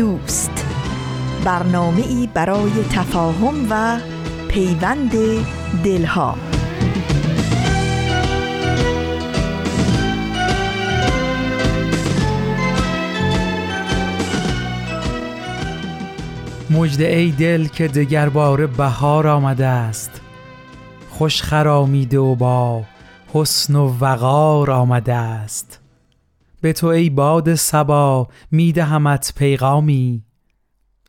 دوست. برنامه ای برای تفاهم و پیوند دلها. مجد ای دل که دگر بار بهار آمده است. خوش خرامیده و با حسن و وقار آمده است. به تو ای باد سبا میدهمت پیغامی.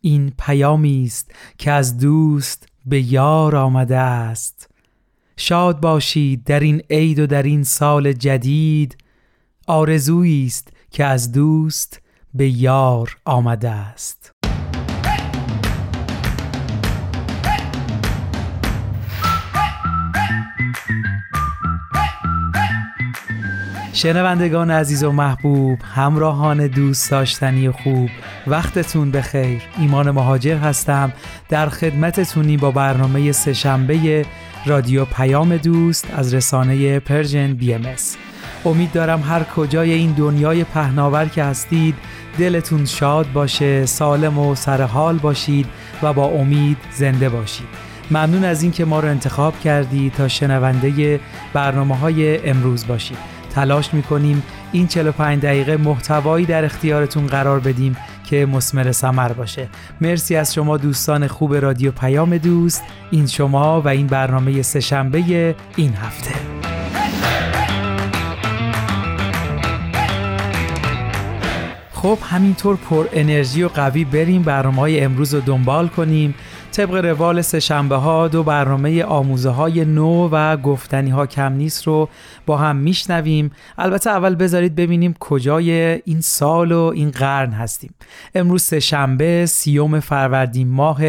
این پیامی است که از دوست به یار آمده است. شاد باشید در این عید و در این سال جدید آرزویی است که از دوست به یار آمده است. شنوندگان عزیز و محبوب همراهان دوست داشتنی خوب وقتتون بخیر. ایمان مهاجر هستم در خدمتتون با برنامه سهشنبه رادیو پیام دوست از رسانه Persian BMS امید دارم هر کجای این دنیای پهناور که هستید دلتون شاد باشه سالم و سرحال باشید و با امید زنده باشید. ممنون از اینکه ما رو انتخاب کردید تا شنونده برنامه های امروز باشید تلاش می‌کنیم این 45 دقیقه محتوایی در اختیارتون قرار بدیم که مسمر سمر باشه. مرسی از شما دوستان خوب رادیو پیام دوست. این شما و این برنامه سهشنبه این هفته. خب همینطور پر انرژی و قوی بریم برنامه های امروز رو دنبال کنیم. طبق روال سهشنبه ها دو برنامه آموزه های نو و گفتنی ها کم نیست رو با هم میشنویم. البته اول بذارید ببینیم کجای این سال و این قرن هستیم. امروز سهشنبه سیوم فروردین ماه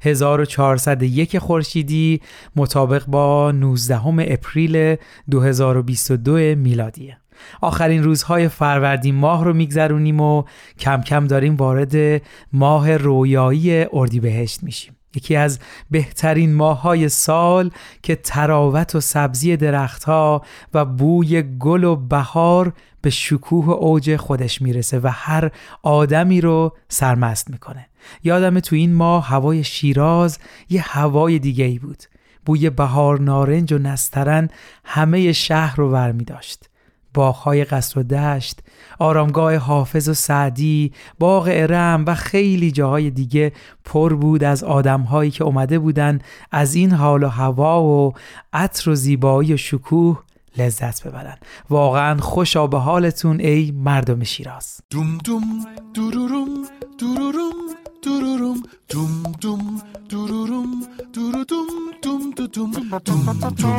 1401 خورشیدی مطابق با 19 اپریل 2022 میلادیه آخرین روزهای فروردین ماه رو میگذرونیم و کم کم داریم وارد ماه رویایی اردیبهشت میشیم. یکی از بهترین ماهای سال که تراوت و سبزی درختها و بوی گل و بهار به شکوه اوج خودش می‌رسه و هر آدمی رو سرمست می‌کنه. یادم تو این ماه هوای شیراز یه هوای دیگه ای بود. بوی بهار نارنج و نسترن همه شهر رو ور می داشت باغهای قصر و دشت آرامگاه حافظ و سعدی باغ ارم و خیلی جاهای دیگه پر بود از آدمهایی که اومده بودن از این حال و هوا و عطر و زیبایی و شکوه لذت ببرن. واقعا خوشا به حالتون ای مردم شیراز. دوم دوم دوروروم دوروروم دوروروم دوم دوم دوروروم دوروروم دوم دوم دوم دوم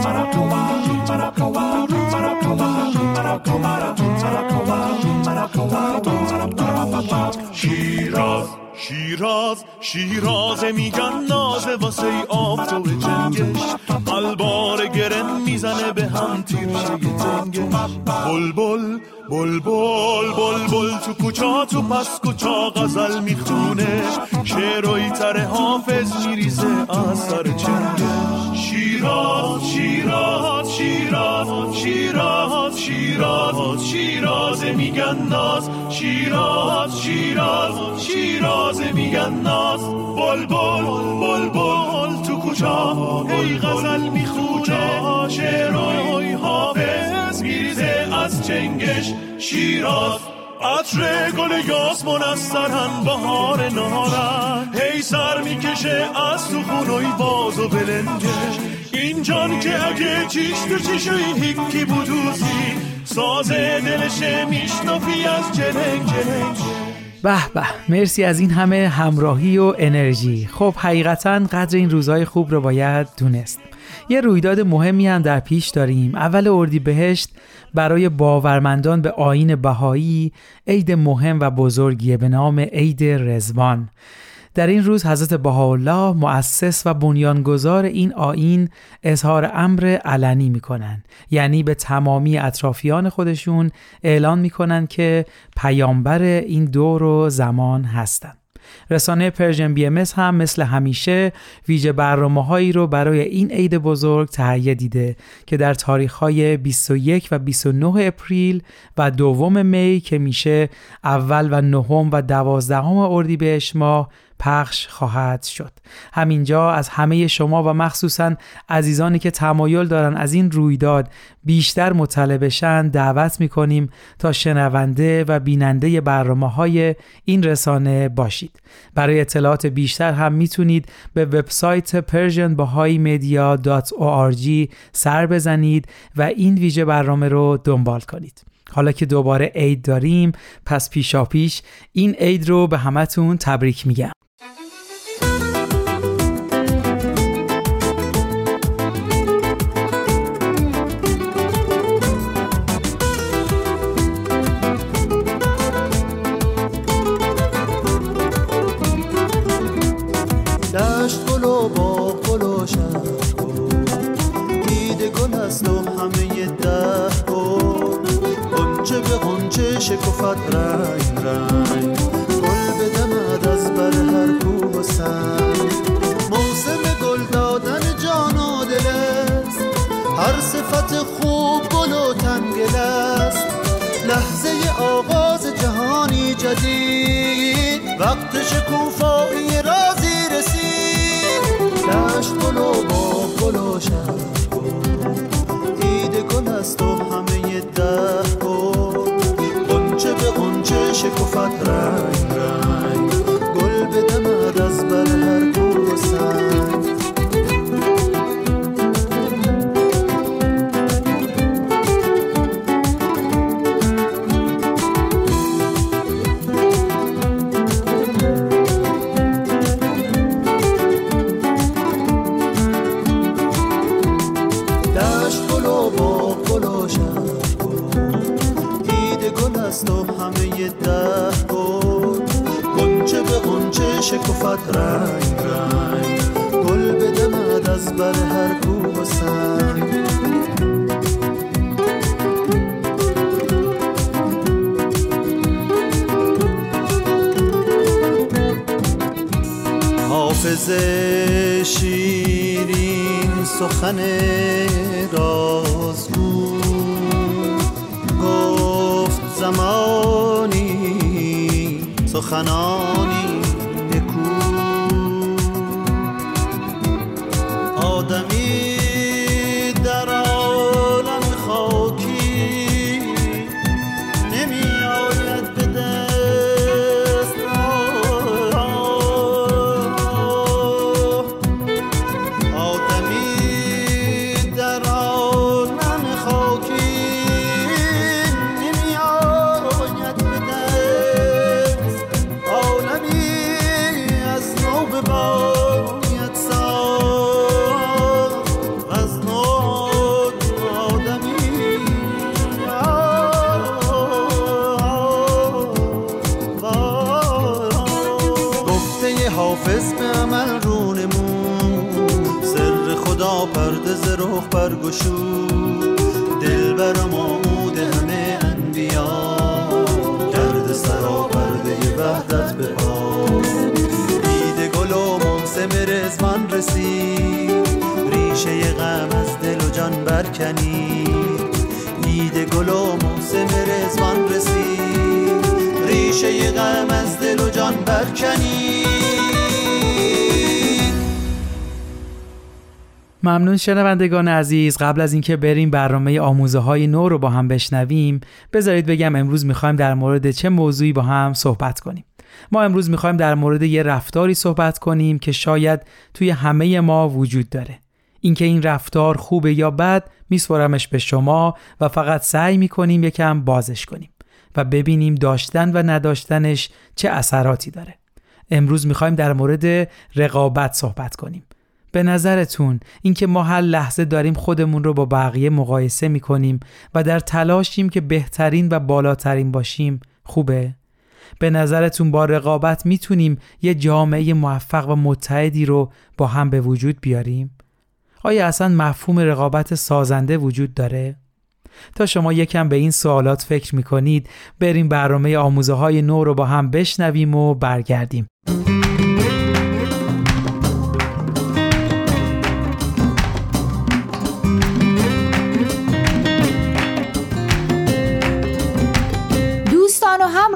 شیراز شیراز شیراز میگن نازه واسه ای آفتاب جنگش. قلبار گرن می‌زنه به هم تیرشه تنگش بل بل بل بل بل بل تو کوچا تو پس کوچا غزل می‌خونه. شعرهای تر حافظ میریزه از سر شیراز شیراز شیراز شیراز شیراز شیراز میگن ناز شیراز شیراز شیراز میگن ناز بل بل بل بل تو کوچا ای غزل می‌خونه. شعرهای حافظ میریزه از چنگش. شیراز عطر گل یاسمون از سرهن بهار نهارن هی سر می‌کشه از تو خونوی باز و بلنگش. این جان که اگه چیش تو چیشو این هیکی بودوزی. سازه دلشه میشنفی از جلنگ جلنگ به به مرسی از این همه همراهی و انرژی. خب حقیقتا قدر این روزهای خوب رو باید دونست. یه رویداد مهمی هم در پیش داریم. اول اردی بهشت برای باورمندان به آیین بهایی عید مهم و بزرگیه به نام عید رضوان در این روز حضرت بهاءالله مؤسس و بنیانگذار این آیین اظهار امر علنی می‌کنن یعنی به تمامی اطرافیان خودشون اعلان می‌کنن که پیامبر این دور و زمان هستند. رسانه Persian BMS هم مثل همیشه ویژه برنامه هایی رو برای این عید بزرگ تهیه دیده که در تاریخ های 21 و 29 اپریل و دوم می که میشه اول و نهم و دوازدهم اردیبهشت ماه پخش خواهد شد. همینجا از همه شما و مخصوصا عزیزانی که تمایل دارن از این رویداد بیشتر مطلع بشن دعوت می‌کنیم تا شنونده و بیننده برنامه های این رسانه باشید. برای اطلاعات بیشتر هم می‌تونید به وبسایت persianbahaimedia.org سر بزنید و این ویژه برنامه رو دنبال کنید. حالا که دوباره عید داریم پس پیشا پیش این عید رو به همتون تبریک میگم. شکفت رنگ رنگ. گل بدمد از بر هر کوه و سنگ موسم گل دادن جان و دل است. هر صفت خوب گل و تنگل است. لحظه آغاز جهانی جدید. وقت شکوفایی atrás. شکفت رنگ رنگ. گل بدمد از بر هر کوه و سنگ. حافظ شیرین سخن رازگو. گفت زمانی سخنانی شنوندگان عزیز قبل از اینکه بریم برنامه آموزه های نو رو با هم بشنویم بذارید بگم امروز می‌خوایم در مورد چه موضوعی با هم صحبت کنیم. ما امروز می‌خوایم در مورد یه رفتاری صحبت کنیم که شاید توی همه ما وجود داره. اینکه این رفتار خوبه یا بد میسپرمش به شما و فقط سعی می‌کنیم یکم بازش کنیم و ببینیم داشتن و نداشتنش چه اثراتی داره. امروز می‌خوایم در مورد رقابت صحبت کنیم. به نظرتون اینکه ما هر لحظه داریم خودمون رو با بقیه مقایسه می‌کنیم و در تلاشیم که بهترین و بالاترین باشیم خوبه؟ به نظرتون با رقابت می‌تونیم یه جامعه موفق و متحدی رو با هم به وجود بیاریم؟ آیا اصلا مفهوم رقابت سازنده وجود داره؟ تا شما یکم به این سوالات فکر می‌کنید بریم برنامه آموزه های نو رو با هم بشنویم و برگردیم.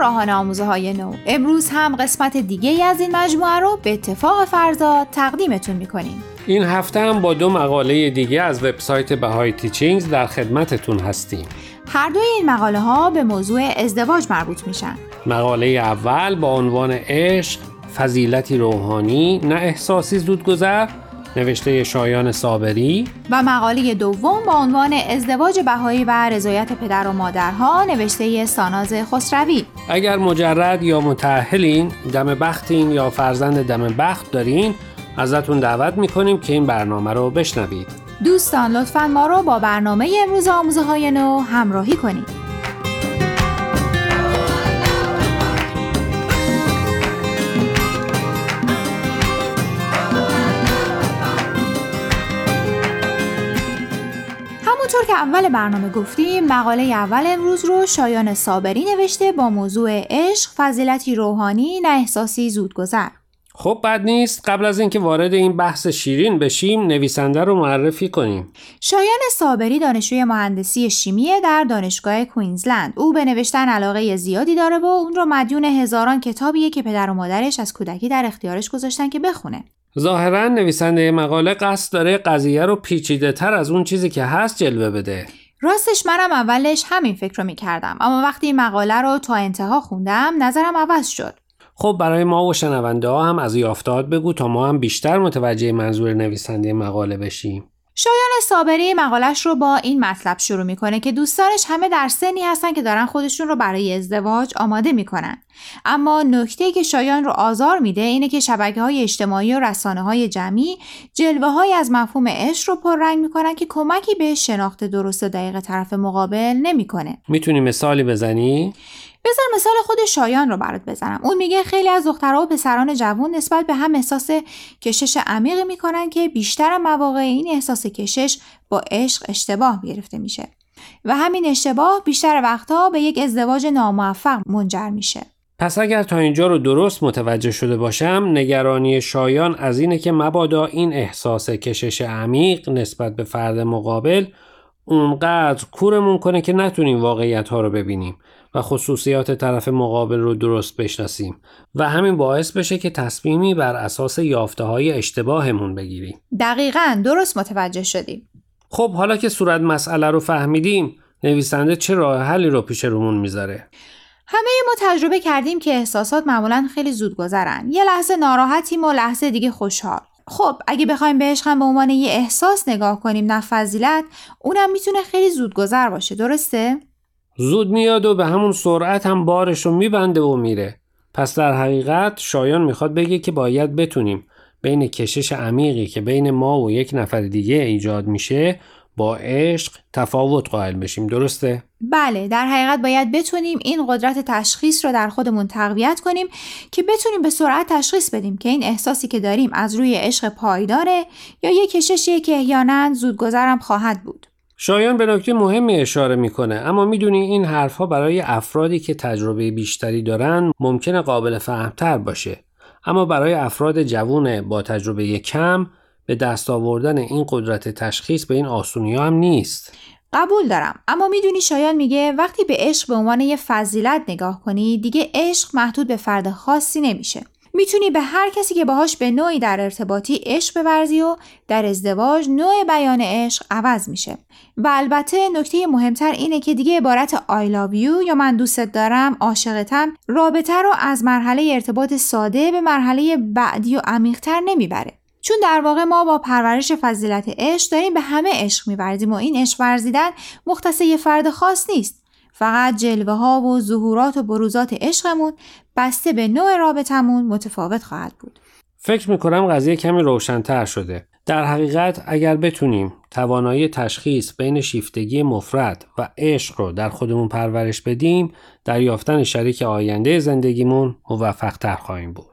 همراهان آموزه های نو. امروز هم قسمت دیگه از این مجموعه رو به اتفاق فرزاد تقدیمتون می‌کنیم. این هفته هم با دو مقاله دیگه از وبسایت بهای تیچینگز در خدمتتون هستیم. هر دوی این مقاله ها به موضوع ازدواج مربوط میشن. مقاله اول با عنوان عشق فضیلتی روحانی نه احساسی زودگذر نوشته شایان صابری. و مقاله دوم با عنوان ازدواج بهایی و رضایت پدر و مادرها نوشته ساناز خسروی. اگر مجرد یا متعهلین دم بختین یا فرزند دم بخت دارین ازتون دعوت می‌کنیم که این برنامه رو بشنوید. دوستان لطفا ما رو با برنامه امروز آموزه های نو همراهی کنید. همونطور که اول برنامه گفتیم مقاله اول امروز رو شایان صابری نوشته با موضوع عشق فضیلتی روحانی نه احساسی زودگذر. خب بد نیست قبل از اینکه وارد این بحث شیرین بشیم نویسنده رو معرفی کنیم. شایان صابری دانشجوی مهندسی شیمیه در دانشگاه کوینزلند. او به نوشتن علاقه زیادی داره و اون رو مدیون هزاران کتابیه که پدر و مادرش از کودکی در اختیارش گذاشتن که بخونه. ظاهرا نویسنده مقاله قصد داره قضیه رو پیچیده تر از اون چیزی که هست جلوه بده. راستش منم اولش همین فکر رو می‌کردم اما وقتی این مقاله رو تا انتها خوندم نظرم عوض شد. خب برای ما و شنونده ها هم از یافتات بگو تا ما هم بیشتر متوجه منظور نویسنده مقاله بشیم. شایان صابری مقالش رو با این مطلب شروع می‌کنه که دوستانش همه در سنی هستن که دارن خودشون رو برای ازدواج آماده می‌کنن. اما نکته که شایان رو آزار میده اینه که شبکه های اجتماعی و رسانه های جمعی جلوه های از مفهوم عشق رو پررنگ می‌کنن که کمکی به شناخت درست و دقیق طرف مقابل نمی‌کنه. می‌تونی مثالی بزنی؟ بذار مثال خود شایان رو برات بزنم. اون میگه خیلی از دخترها و پسران جوان نسبت به هم احساس کشش عمیقی می‌کنن که بیشتر مواقع این احساس کشش با عشق اشتباه گرفته میشه. و همین اشتباه بیشتر وقتها به یک ازدواج ناموفق منجر میشه. پس اگر تا اینجا رو درست متوجه شده باشم نگرانی شایان از اینه که مبادا این احساس کشش عمیق نسبت به فرد مقابل اونقدر کورمون کنه که نتونیم واقعیت ها رو ببینیم. و خصوصیات طرف مقابل رو درست بشناسیم و همین باعث بشه که تصمیمی بر اساس یافته های اشتباهمون بگیریم. دقیقا درست متوجه شدیم. خب حالا که صورت مسئله رو فهمیدیم نویسنده چه راه حلی رو پیش رومون می‌ذاره؟ همه ما تجربه کردیم که احساسات معمولا خیلی زود گذرن. یه لحظه ناراحتیم و لحظه دیگه خوشحال. خب اگه بخوایم بهش هم به عنوان یه احساس نگاه کنیم نه فضیلت اونم می‌تونه خیلی زود گذر باشه درسته؟ زود میاد و به همون سرعت هم بارش رو میبنده و میره. پس در حقیقت شایان می‌خواد بگه که باید بتونیم بین کشش عمیقی که بین ما و یک نفر دیگه ایجاد میشه با عشق تفاوت قائل بشیم. درسته؟ بله در حقیقت باید بتونیم این قدرت تشخیص رو در خودمون تقویت کنیم که بتونیم به سرعت تشخیص بدیم که این احساسی که داریم از روی عشق پایداره یا یک کششیه که احیانا زودگذرم خواهد بود. شایان به نکته مهمی اشاره می‌کنه. اما می‌دونی این حرفها برای افرادی که تجربه بیشتری دارن ممکنه قابل فهمتر باشه. اما برای افراد جوون با تجربه کم به دست آوردن این قدرت تشخیص به این آسونی هم نیست. قبول دارم. اما می‌دونی شایان میگه وقتی به عشق به عنوان یه فضیلت نگاه کنی دیگه عشق محدود به فرد خاصی نمیشه. می‌تونی به هر کسی که باهاش به نوعی در ارتباطی عشق بورزی و در ازدواج نوع بیان عشق عوض میشه. و البته نکته مهمتر اینه که دیگه عبارت I love you یا من دوستت دارم عاشقتم رابطه رو از مرحله ارتباط ساده به مرحله بعدی و عمیقتر نمی‌بره. چون در واقع ما با پرورش فضیلت عشق داریم به همه عشق میورزیم و این عشق ورزیدن مختص یه فرد خاص نیست. فقط جلوه ها و ظهورات و بروزات عشقمون بسته به نوع رابطمون متفاوت خواهد بود فکر می‌کنم قضیه کمی روشنتر شده در حقیقت اگر بتونیم توانایی تشخیص بین شیفتگی مفرد و عشق رو در خودمون پرورش بدیم در یافتن شریک آینده زندگیمون موفق تر خواهیم بود.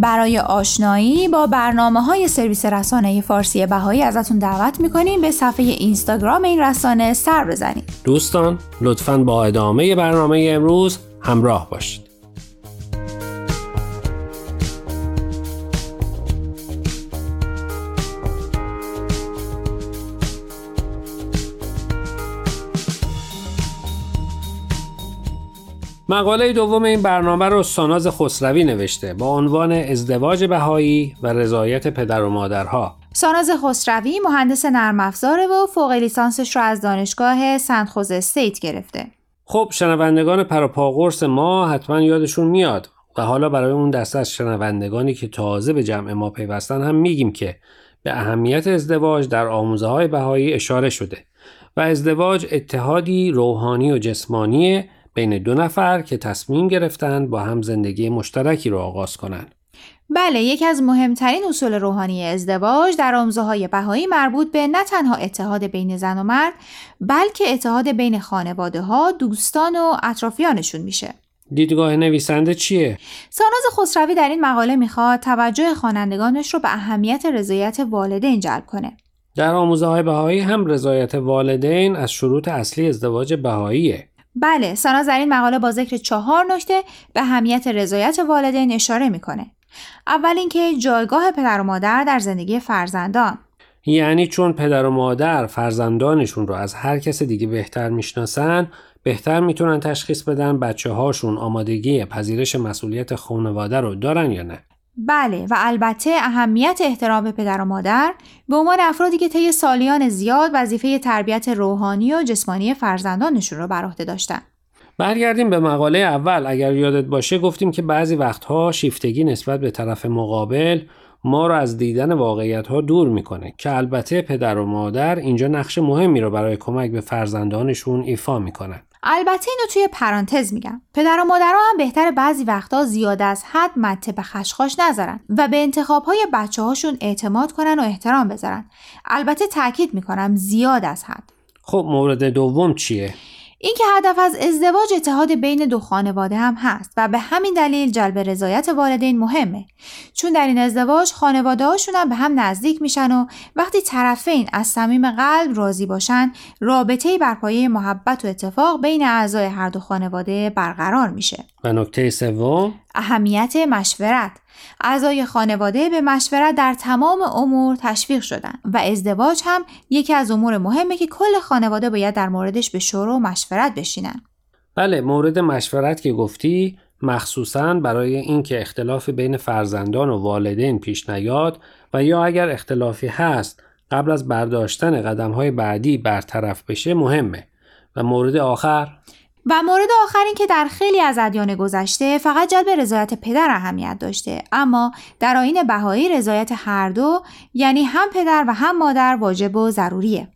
برای آشنایی با برنامه های سرویس رسانه فارسی بهایی ازتون دعوت می‌کنیم. به صفحه اینستاگرام این رسانه سر بزنید. دوستان لطفا با ادامه برنامه امروز همراه باشید. مقاله دوم این برنامه رو ساناز خسروی نوشته با عنوان ازدواج بهایی و رضایت پدر و مادرها ساناز خسروی مهندس نرم افزاره و فوق لیسانسش رو از دانشگاه سنت استیت گرفته. خب شنوندگان پراپاگورس ما حتما یادشون میاد و حالا برای اون دسته از شنوندگانی که تازه به جمع ما پیوستن هم میگیم که به اهمیت ازدواج در آموزه های بهایی اشاره شده و ازدواج اتحادی روحانی و جسمانی بین دو نفر که تصمیم گرفتن با هم زندگی مشترکی رو آغاز کنند. بله یکی از مهمترین اصول روحانی ازدواج در آموزه های بهایی مربوط به نه تنها اتحاد بین زن و مرد بلکه اتحاد بین خانواده ها، دوستان و اطرافیانشون میشه. دیدگاه نویسنده چیه؟ ساناز خسروی در این مقاله می‌خواد توجه خوانندگانش رو به اهمیت رضایت والدین جلب کنه. در آموزه های بهایی هم رضایت والدین از شروط اصلی ازدواج بهاییه. بله ساناز در این مقاله با ذکر چهار نکته به اهمیت رضایت والدین اشاره می‌کنه. اول اینکه جایگاه پدر و مادر در زندگی فرزندان. یعنی چون پدر و مادر فرزندانشون رو از هر کس دیگه بهتر می‌شناسن بهتر می‌تونن تشخیص بدن بچه هاشون آمادگی پذیرش مسئولیت خانواده رو دارن یا نه. بله و البته اهمیت احترام به پدر و مادر به عنوان افرادی که طی سالیان زیاد وظیفه تربیت روحانی و جسمانی فرزندانشون رو بر عهده داشتن. برگردیم به مقاله اول اگر یادت باشه گفتیم که بعضی وقتها شیفتگی نسبت به طرف مقابل ما رو از دیدن واقعیت ها دور می‌کنه که البته پدر و مادر اینجا نقش مهمی رو برای کمک به فرزندانشون ایفا می‌کنن البته اینو توی پرانتز میگم. پدر و مادرها هم بهتر بعضی وقتا زیاد از حد مته به خشخاش نذارن و به انتخاب های بچه هاشون اعتماد کنن و احترام بذارن. البته تاکید می‌کنم زیاد از حد. خب مورد دوم چیه؟ اینکه هدف از ازدواج اتحاد بین دو خانواده هم هست و به همین دلیل جلب رضایت والدین مهمه. چون در این ازدواج خانواده هاشون هم به هم نزدیک میشن و وقتی طرفین از صمیم قلب راضی باشن رابطه بر پایه محبت و اتفاق بین اعضای هر دو خانواده برقرار میشه. و نکته سوم؟ اهمیت مشورت. اعضای خانواده به مشورت در تمام امور تشویق شدن و ازدواج هم یکی از امور مهمه که کل خانواده باید در موردش به شور و مشورت بشینن. بله مورد مشورت که گفتی مخصوصا برای اینکه اختلاف بین فرزندان و والدین پیش نیاد و یا اگر اختلافی هست قبل از برداشتن قدم های بعدی برطرف بشه مهمه. و مورد آخر؟ و مورد آخر این که در خیلی از ادیان گذشته فقط جلب رضایت پدر اهمیت داشته. اما در آین بهایی رضایت هر دو یعنی هم پدر و هم مادر واجب و ضروریه.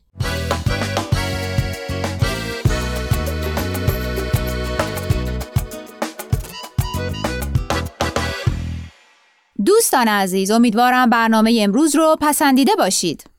دوستان عزیز امیدوارم برنامه امروز رو پسندیده باشید.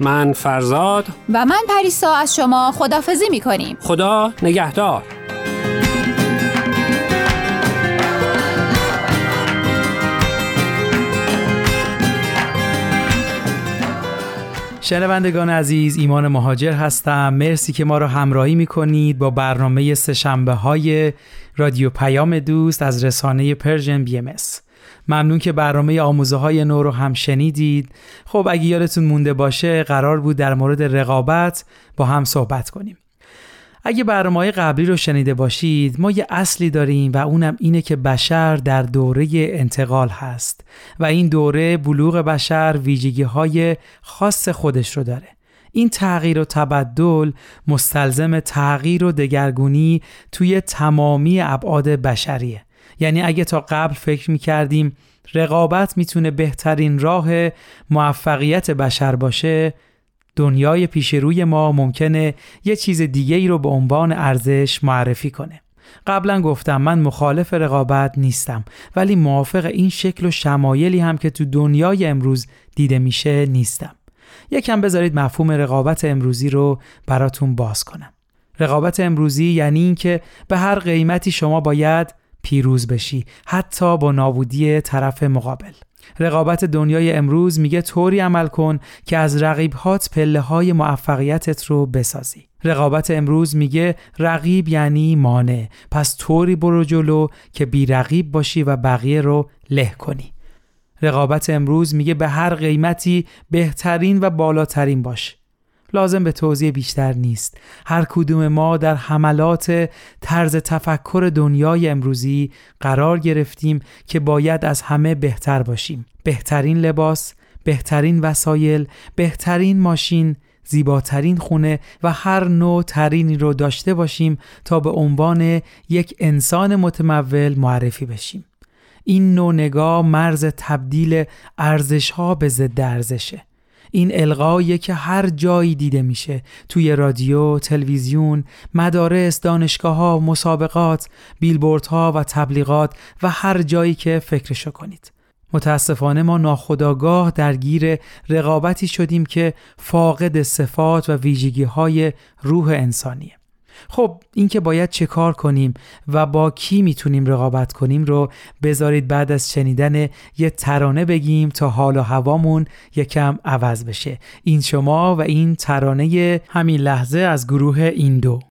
من فرزاد. و من پریسا از شما خدافزی می‌کنیم. خدا نگهدار. شنوندگان عزیز ایمان مهاجر هستم. مرسی که ما را همراهی می کنید با برنامه سهشنبه های رادیو پیام دوست از رسانه Persian BM ممنون که برنامه آموزه های نو رو هم شنیدید. خب اگه یادتون مونده باشه قرار بود در مورد رقابت با هم صحبت کنیم. اگه برنامه قبلی رو شنیده باشید ما یه اصلی داریم و اونم اینه که بشر در دوره انتقال هست و این دوره بلوغ بشر ویژگی های خاص خودش رو داره. این تغییر و تبدل مستلزم تغییر و دگرگونی توی تمامی ابعاد بشریه. یعنی اگه تا قبل فکر می‌کردیم رقابت می‌تونه بهترین راه موفقیت بشر باشه دنیای پیش روی ما ممکنه یه چیز دیگه ای رو به عنوان ارزش معرفی کنه. قبلا گفتم من مخالف رقابت نیستم ولی موافق این شکل و شمایلی هم که تو دنیای امروز دیده میشه نیستم. یکم بذارید مفهوم رقابت امروزی رو براتون باز کنم. رقابت امروزی یعنی اینکه به هر قیمتی شما باید پیروز بشی حتی با نابودی طرف مقابل. رقابت دنیای امروز میگه طوری عمل کن که از رقیبهات پله های موفقیتت رو بسازی. رقابت امروز میگه رقیب یعنی مانع پس طوری برو جلو که بی رقیب باشی و بقیه رو له کنی. رقابت امروز میگه به هر قیمتی بهترین و بالاترین باش. لازم به توضیح بیشتر نیست. هر کدوم ما در حملات طرز تفکر دنیای امروزی قرار گرفتیم که باید از همه بهتر باشیم. بهترین لباس، بهترین وسایل، بهترین ماشین، زیباترین خونه و هر نوع ترینی رو داشته باشیم تا به عنوان یک انسان متمول معرفی بشیم. این نوع نگاه مرز تبدیل ارزش ها به ضد ارزشه. این القاییه که هر جایی دیده میشه توی رادیو، تلویزیون، مدارس، دانشگاه ها، مسابقات، بیلبورد ها و تبلیغات و هر جایی که فکرشو کنید. متاسفانه ما ناخداگاه درگیر رقابتی شدیم که فاقد صفات و ویژگی های روح انسانیه. خب اینکه باید چه کار کنیم و با کی می‌تونیم رقابت کنیم رو بذارید بعد از شنیدن یه ترانه بگیم تا حال و هوامون یکم عوض بشه. این شما و این ترانه همین لحظه از گروه ایندو. لحظه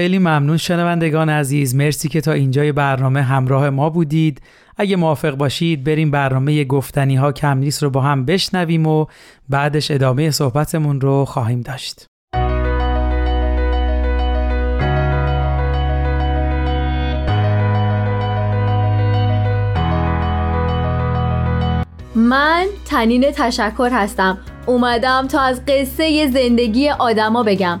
خیلی ممنون شنوندگان عزیز. مرسی که تا اینجای برنامه همراه ما بودید. اگه موافق باشید بریم برنامه گفتنی ها کملیس رو با هم بشنویم و بعدش ادامه صحبتمون رو خواهیم داشت. من تنین تشکر هستم. اومدم تا از قصه زندگی آدما بگم.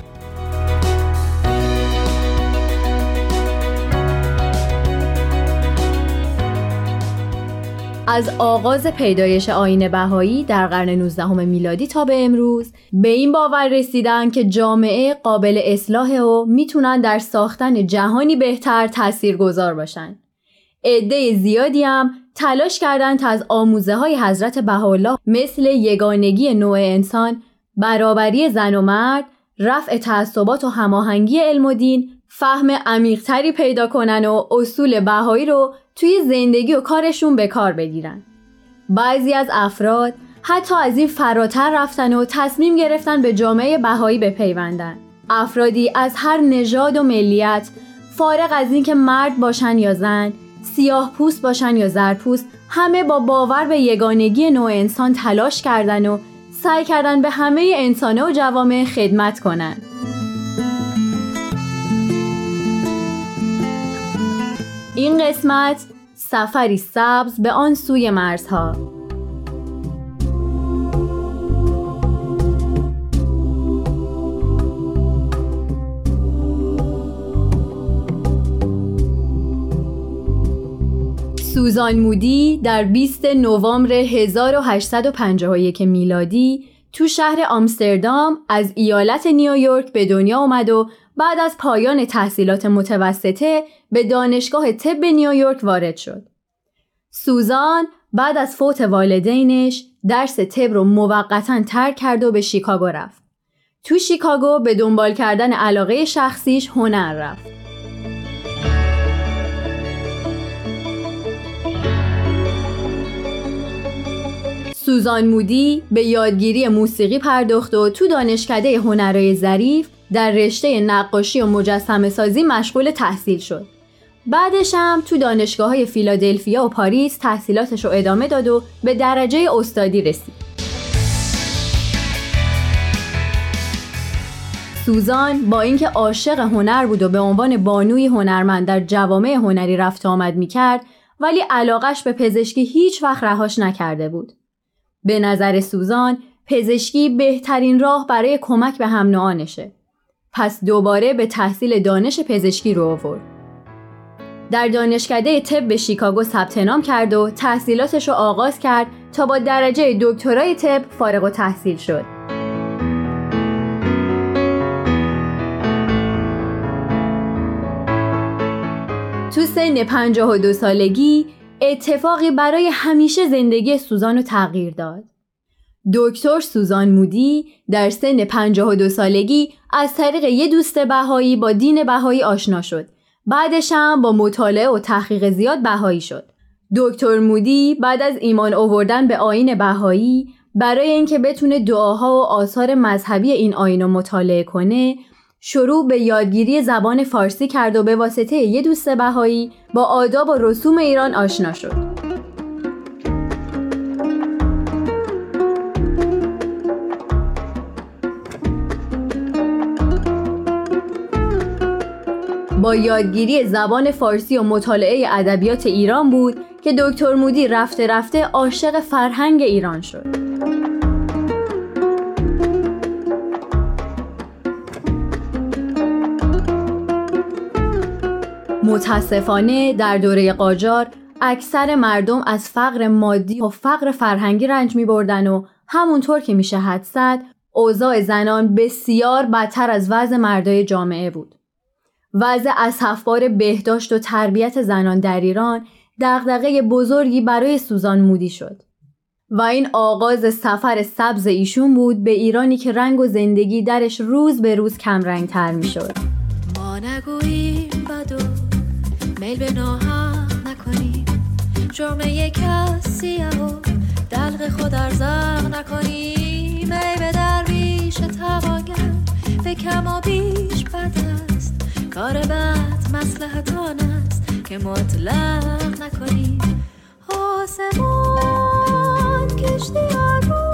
از آغاز پیدایش آین بهایی در قرن 19 میلادی تا به امروز به این باور رسیدن که جامعه قابل اصلاح و می‌تونن در ساختن جهانی بهتر تأثیر گذار باشن. عده زیادی هم تلاش کردند تا از آموزه های حضرت بهاءالله مثل یگانگی نوع انسان، برابری زن و مرد، رفع تعصبات و هماهنگی علم و دین، فهم عمیقتری پیدا کنن و اصول بهایی رو توی زندگی و کارشون به کار بگیرن. بعضی از افراد حتی از این فراتر رفتن و تصمیم گرفتن به جامعه بهایی بپیوندن. افرادی از هر نژاد و ملیت فارغ از اینکه مرد باشن یا زن، سیاه پوست باشن یا زرپوست همه با باور به یگانگی نوع انسان تلاش کردن و سعی کردن به همه انسانه و جوامع خدمت کنن. این قسمت سفری سبز به آن سوی مرزها. سوزان مودی در 20 نوامبر 1851 میلادی تو شهر آمستردام از ایالت نیویورک به دنیا آمد و بعد از پایان تحصیلات متوسطه به دانشگاه طب نیویورک وارد شد. سوزان بعد از فوت والدینش درس تب رو موقتا ترک کرد و به شیکاگو رفت. تو شیکاگو به دنبال کردن علاقه شخصیش هنر رفت. سوزان مودی به یادگیری موسیقی پرداخت و تو دانشکده هنرهای ظریف در رشته نقاشی و مجسمه سازی مشغول تحصیل شد. بعدش هم تو دانشگاه های فیلادلفیا و پاریس تحصیلاتش رو ادامه داد و به درجه استادی رسید. سوزان با اینکه عاشق هنر بود و به عنوان بانوی هنرمند در جوامع هنری رفت آمد می‌کرد ولی علاقش به پزشکی هیچ وقت رهاش نکرده بود. به نظر سوزان پزشکی بهترین راه برای کمک به هم نوعانشه. پس دوباره به تحصیل دانش پزشکی رو آورد. در دانشکده طب شیکاگو ثبت نام کرد و تحصیلاتش رو آغاز کرد تا با درجه دکترای طب فارغ و تحصیل شد. تو سن 52 سالگی اتفاقی برای همیشه زندگی سوزان رو تغییر داد. دکتر سوزان مودی در سن 52 سالگی از طریق یه دوست بهایی با دین بهایی آشنا شد. بعدش هم با مطالعه و تحقیق زیاد بهایی شد. دکتر مودی بعد از ایمان آوردن به آین بهایی برای اینکه بتونه دعاها و آثار مذهبی این آین رو مطالعه کنه شروع به یادگیری زبان فارسی کرد و به واسطه یه دوست بهایی با آداب و رسوم ایران آشنا شد. با یادگیری زبان فارسی و مطالعه ادبیات ایران بود که دکتر مودی رفته رفته عاشق فرهنگ ایران شد. متاسفانه در دوره قاجار اکثر مردم از فقر مادی و فقر فرهنگی رنج می بردن و همونطور که میشه حد زد اوضاع زنان بسیار بدتر از وضع مردای جامعه بود. وضع اصحفبار بهداشت و تربیت زنان در ایران دغدغه بزرگی برای سوزان مودی شد. و این آغاز سفر سبز ایشون بود به ایرانی که رنگ و زندگی درش روز به روز کم رنگ تر می شد. ما نگوییم بدو میل به ناحق نکنیم جرم یک کسیه و دلق خود ارزق نکنیم ای به درویش تواگر به کم و بیش بد کار بد مسلحتان است که مطلق نکنیم. آسمان کشتی رو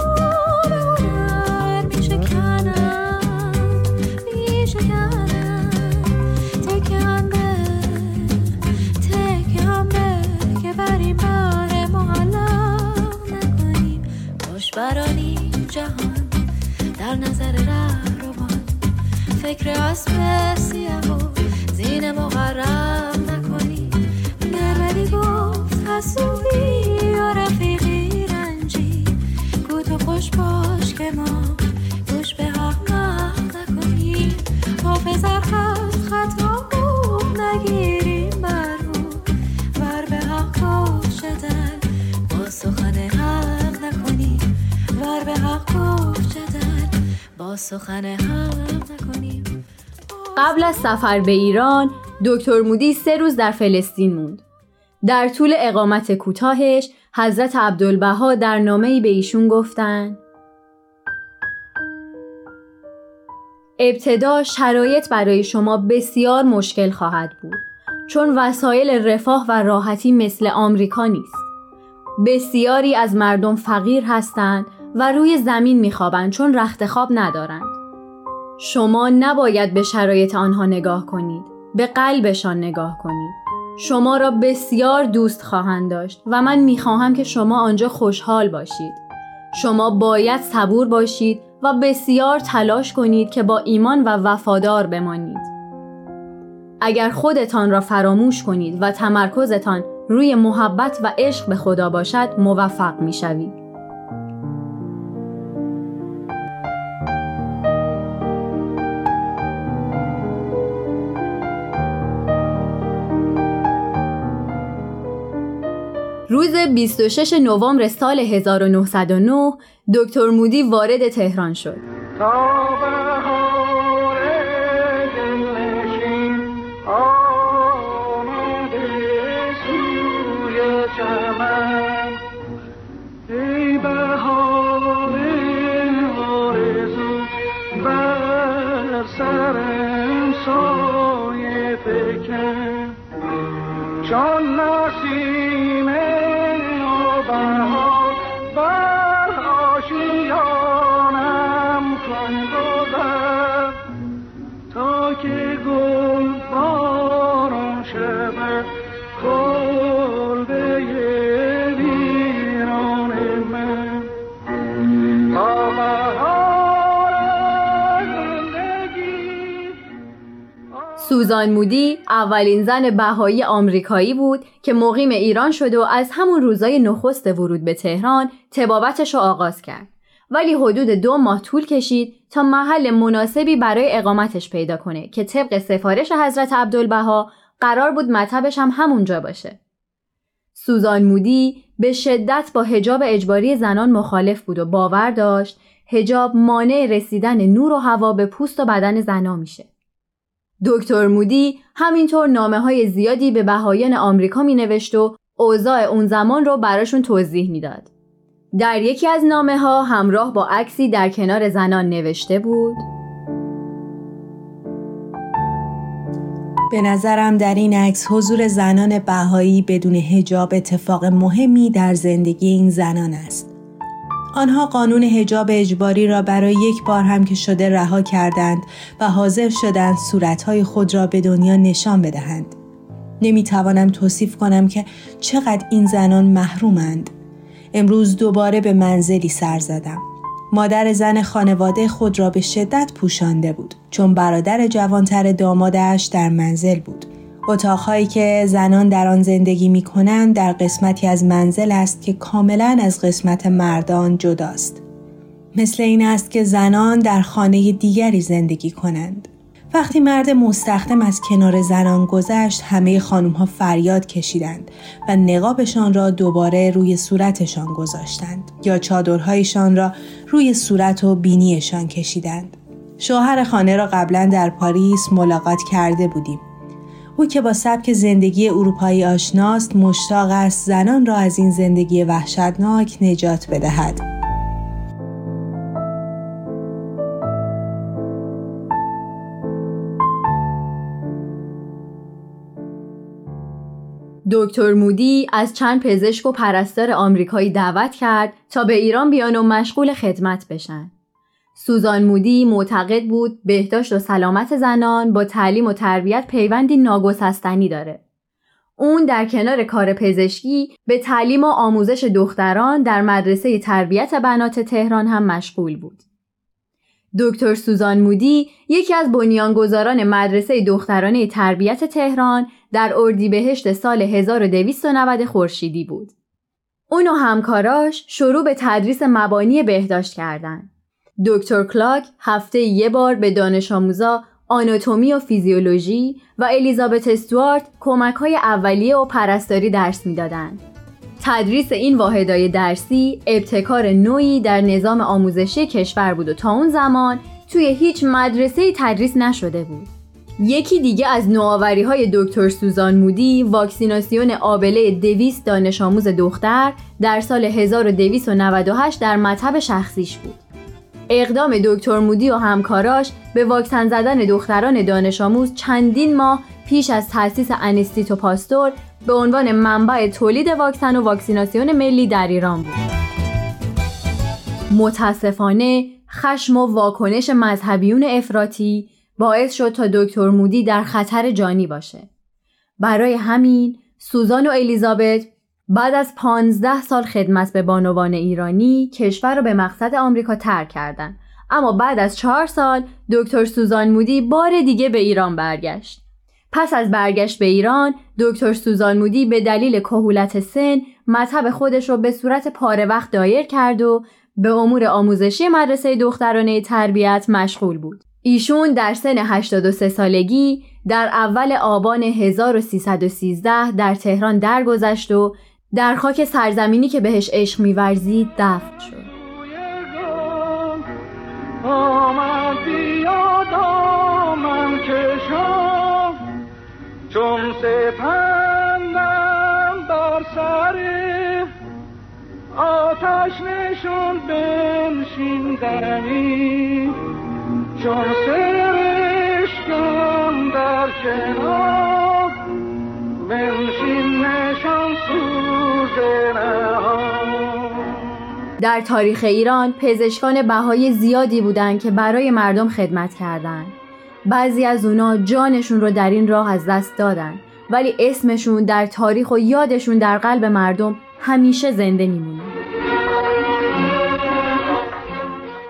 به هنر می شکنن می شکنن تکم به تکم به که بر این بار معلق نکنیم. خوش برانی جهان. فکر اسب سیه و زین مقرب نکنیم گربدی گفت حسوبی یا رفیقی رنجی. گو تو خوش باش که ما گوش به حق نقد نکنیم حافظ هر خط خطا خوب نگیریم بر رو ور به حق گوش دل با سخن حق نکنیم. ور به حق سخن قبل از سفر به ایران دکتر مودی سه روز در فلسطین موند. در طول اقامت کوتاهش حضرت عبدالبها در نامه‌ای به ایشون گفتند ابتدا شرایط برای شما بسیار مشکل خواهد بود چون وسایل رفاه و راحتی مثل آمریکا نیست. بسیاری از مردم فقیر هستند و روی زمین میخوابند چون رخت خواب ندارند. شما نباید به شرایط آنها نگاه کنید. به قلبشان نگاه کنید. شما را بسیار دوست خواهند داشت و من می‌خواهم که شما آنجا خوشحال باشید. شما باید صبور باشید و بسیار تلاش کنید که با ایمان و وفادار بمانید. اگر خودتان را فراموش کنید و تمرکزتان روی محبت و عشق به خدا باشد موفق می‌شوید. روز 26 نوامبر سال 1909 دکتر مودی وارد تهران شد. سوزان مودی اولین زن بهایی آمریکایی بود که مقیم ایران شد و از همون روزای نخست ورود به تهران تبابتش رو آغاز کرد. ولی حدود دو ماه طول کشید تا محل مناسبی برای اقامتش پیدا کنه که طبق سفارش حضرت عبدالبها قرار بود مطبش هم همونجا باشه. سوزان مودی به شدت با هجاب اجباری زنان مخالف بود و باور داشت هجاب مانع رسیدن نور و هوا به پوست و بدن زنا میشه. دکتر مودی همینطور نامه های زیادی به بهایان آمریکا می نوشت و اوضاع اون زمان رو براشون توضیح می‌داد. در یکی از نامه ها همراه با عکسی در کنار زنان نوشته بود به نظرم در این عکس حضور زنان بهایی بدون هجاب اتفاق مهمی در زندگی این زنان است. آنها قانون هجاب اجباری را برای یک بار هم که شده رها کردند و حاضر شدند صورتهای خود را به دنیا نشان بدهند. نمی‌توانم توصیف کنم که چقدر این زنان محرومند. امروز دوباره به منزلی سر زدم. مادر زن خانواده خود را به شدت پوشانده بود چون برادر جوانتر دامادش در منزل بود. اتاقهایی که زنان در آن زندگی می کنند در قسمتی از منزل است که کاملا از قسمت مردان جداست. مثل این است که زنان در خانه دیگری زندگی کنند. وقتی مرد مستخدم از کنار زنان گذشت همه خانم ها فریاد کشیدند و نقابشان را دوباره روی صورتشان گذاشتند یا چادرهایشان را روی صورت و بینیشان کشیدند. شوهر خانه را قبلا در پاریس ملاقات کرده بودیم. او که با سبک زندگی اروپایی آشناست مشتاق است زنان را از این زندگی وحشتناک نجات بدهد. دکتر مودی از چند پزشک و پرستار آمریکایی دعوت کرد تا به ایران بیان و مشغول خدمت بشن. سوزان مودی معتقد بود بهداشت و سلامت زنان با تعلیم و تربیت پیوندی ناگسستنی داره. اون در کنار کار پزشکی به تعلیم و آموزش دختران در مدرسه تربیت بنات تهران هم مشغول بود. دکتر سوزان مودی یکی از بنیانگذاران مدرسه دخترانه تربیت تهران در اردیبهشت سال 1290 خورشیدی بود. اون و همکاراش شروع به تدریس مبانی بهداشت کردند. دکتر کلاک هفته یه بار به دانش آموزا آناتومی و فیزیولوژی و الیزابت استوارت کمک های اولیه و پرستاری درس می‌دادند. تدریس این واحدهای درسی ابتکار نوعی در نظام آموزشی کشور بود و تا اون زمان توی هیچ مدرسه تدریس نشده بود. یکی دیگه از نوآوری های دکتر سوزان مودی واکسیناسیون آبله دویست دانش آموز دختر در سال 1298 در مطب شخصیش بود. اقدام دکتر مودی و همکاراش به واکسن زدن دختران دانش آموز چندین ماه پیش از تأسیس انستیتو پاستور به عنوان منبع تولید واکسن و واکسیناسیون ملی در ایران بود. متاسفانه خشم و واکنش مذهبیون افراطی باعث شد تا دکتر مودی در خطر جانی باشه. برای همین سوزان و الیزابت بعد از 15 سال خدمت به بانوان ایرانی کشور را به مقصد آمریکا ترک کردند اما بعد از چهار سال دکتر سوزان مودی بار دیگه به ایران برگشت. پس از برگشت به ایران دکتر سوزان مودی به دلیل کهولت سن مطب خودش رو به صورت پاره وقت دایر کرد و به امور آموزشی مدرسه دخترانه تربیت مشغول بود. ایشون در سن 83 سالگی در اول آبان 1313 در تهران درگذشت و در خاک سرزمینی که بهش عشق میورزید دفن شد. چون سپندم بر سر آتش نشون بنشیندنی چون سرشکم در کنار. در تاریخ ایران پزشکان بهای زیادی بودند که برای مردم خدمت کردند. بعضی از اونا جانشون رو در این راه از دست دادن ولی اسمشون در تاریخ و یادشون در قلب مردم همیشه زنده میمونه.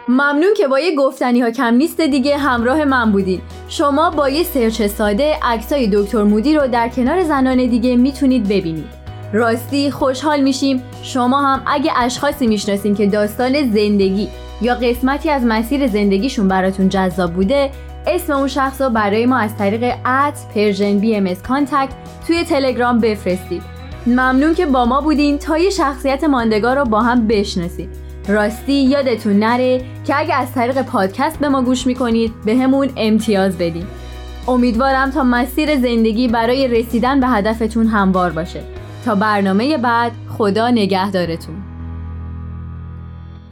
ممنون که با یه گفتنی ها کم نیست دیگه همراه من بودین شما با یه سرچ ساده عکسای دکتر مودی رو در کنار زنان دیگه می‌تونید ببینید. راستی خوشحال میشیم. شما هم اگه اشخاصی می‌شناسین که داستان زندگی یا قسمتی از مسیر زندگیشون براتون جذاب بوده اسم اون شخص رو برای ما از طریق at Persian BM contact توی تلگرام بفرستید. ممنون که با ما بودین تا یه شخصیت ماندگار رو با هم بشناسید راستی یادتون نره که اگه از طریق پادکست به ما گوش می‌کنید بهمون امتیاز بدین. امیدوارم تا مسیر زندگی برای رسیدن به هدفتون هموار باشه. تا برنامه بعد خدا نگهدارتون.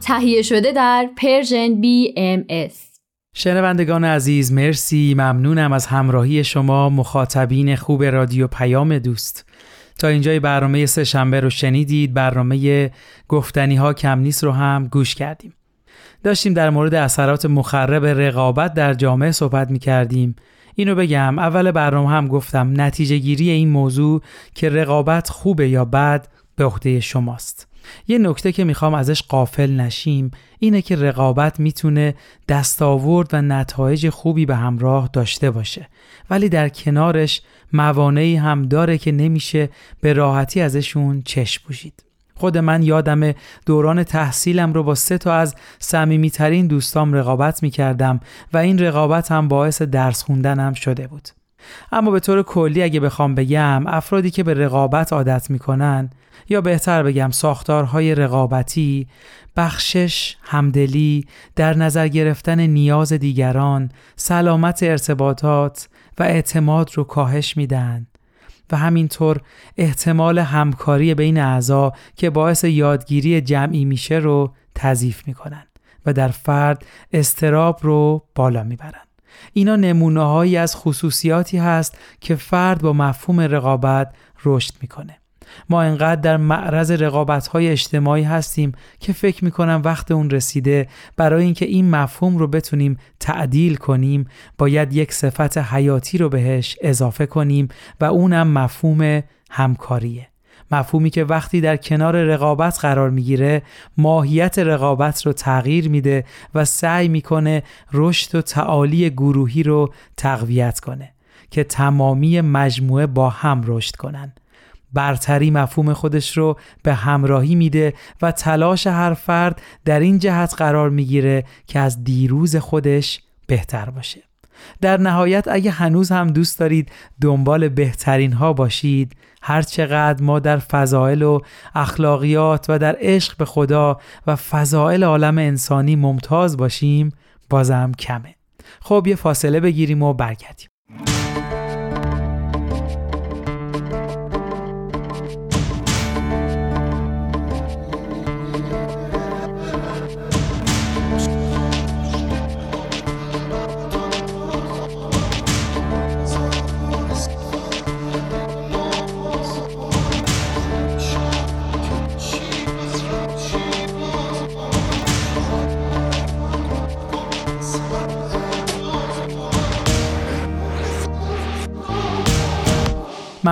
تهیه شده در پرژن BMS شنوندگان عزیز مرسی. ممنونم از همراهی شما. مخاطبین خوب رادیو پیام دوست. تا اینجای برنامه سه شنبه رو شنیدید. برنامه گفتنی ها کم نیست رو هم گوش کردیم. داشتیم در مورد اثرات مخرب رقابت در جامعه صحبت می کردیم اینو بگم اول برنامه هم گفتم نتیجه گیری این موضوع که رقابت خوبه یا بد به عهده شماست. یه نکته که می‌خوام ازش قافل نشیم اینه که رقابت می‌تونه دستاورد و نتایج خوبی به همراه داشته باشه ولی در کنارش موانعی هم داره که نمیشه به راحتی ازشون چشم پوشید خود من یادم دوران تحصیلم رو با سه تا از صمیمیترین دوستام رقابت می کردم و این رقابت هم باعث درس خوندنم شده بود. اما به طور کلی اگه بخوام بگم افرادی که به رقابت عادت می‌کنن یا بهتر بگم ساختارهای رقابتی بخشش، همدلی، در نظر گرفتن نیاز دیگران، سلامت ارتباطات و اعتماد رو کاهش میدن و همینطور احتمال همکاری بین اعضا که باعث یادگیری جمعی میشه رو تضیف می‌کنن و در فرد استراب رو بالا می‌برن. اینا نمونه هایی از خصوصیاتی هست که فرد با مفهوم رقابت رشد می‌کنه. ما انقدر در معرض رقابت های اجتماعی هستیم که فکر می‌کنم وقت اون رسیده برای اینکه این مفهوم رو بتونیم تعدیل کنیم باید یک صفت حیاتی رو بهش اضافه کنیم و اونم مفهوم همکاریه. مفهومی که وقتی در کنار رقابت قرار می‌گیره ماهیت رقابت رو تغییر میده و سعی می‌کنه رشد و تعالی گروهی رو تقویت کنه که تمامی مجموعه با هم رشد کنن. برتری مفهوم خودش رو به همراهی میده و تلاش هر فرد در این جهت قرار می‌گیره که از دیروز خودش بهتر باشه. در نهایت اگه هنوز هم دوست دارید دنبال بهترین ها باشید هر چقدر ما در فضائل و اخلاقیات و در عشق به خدا و فضائل عالم انسانی ممتاز باشیم بازم کمه. خب یه فاصله بگیریم و برگردیم.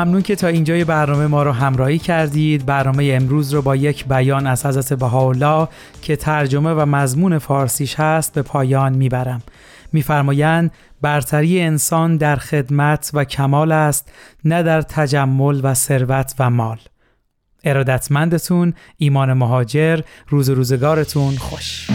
ممنون که تا اینجای برنامه ما رو همراهی کردید. برنامه امروز رو با یک بیان از حضرت بهاءالله که ترجمه و مضمون فارسیش هست به پایان می‌برم. میفرمایند برتری انسان در خدمت و کمال است نه در تجمل و ثروت و مال. ارادتمندتون ایمان مهاجر روز روزگارتون خوش.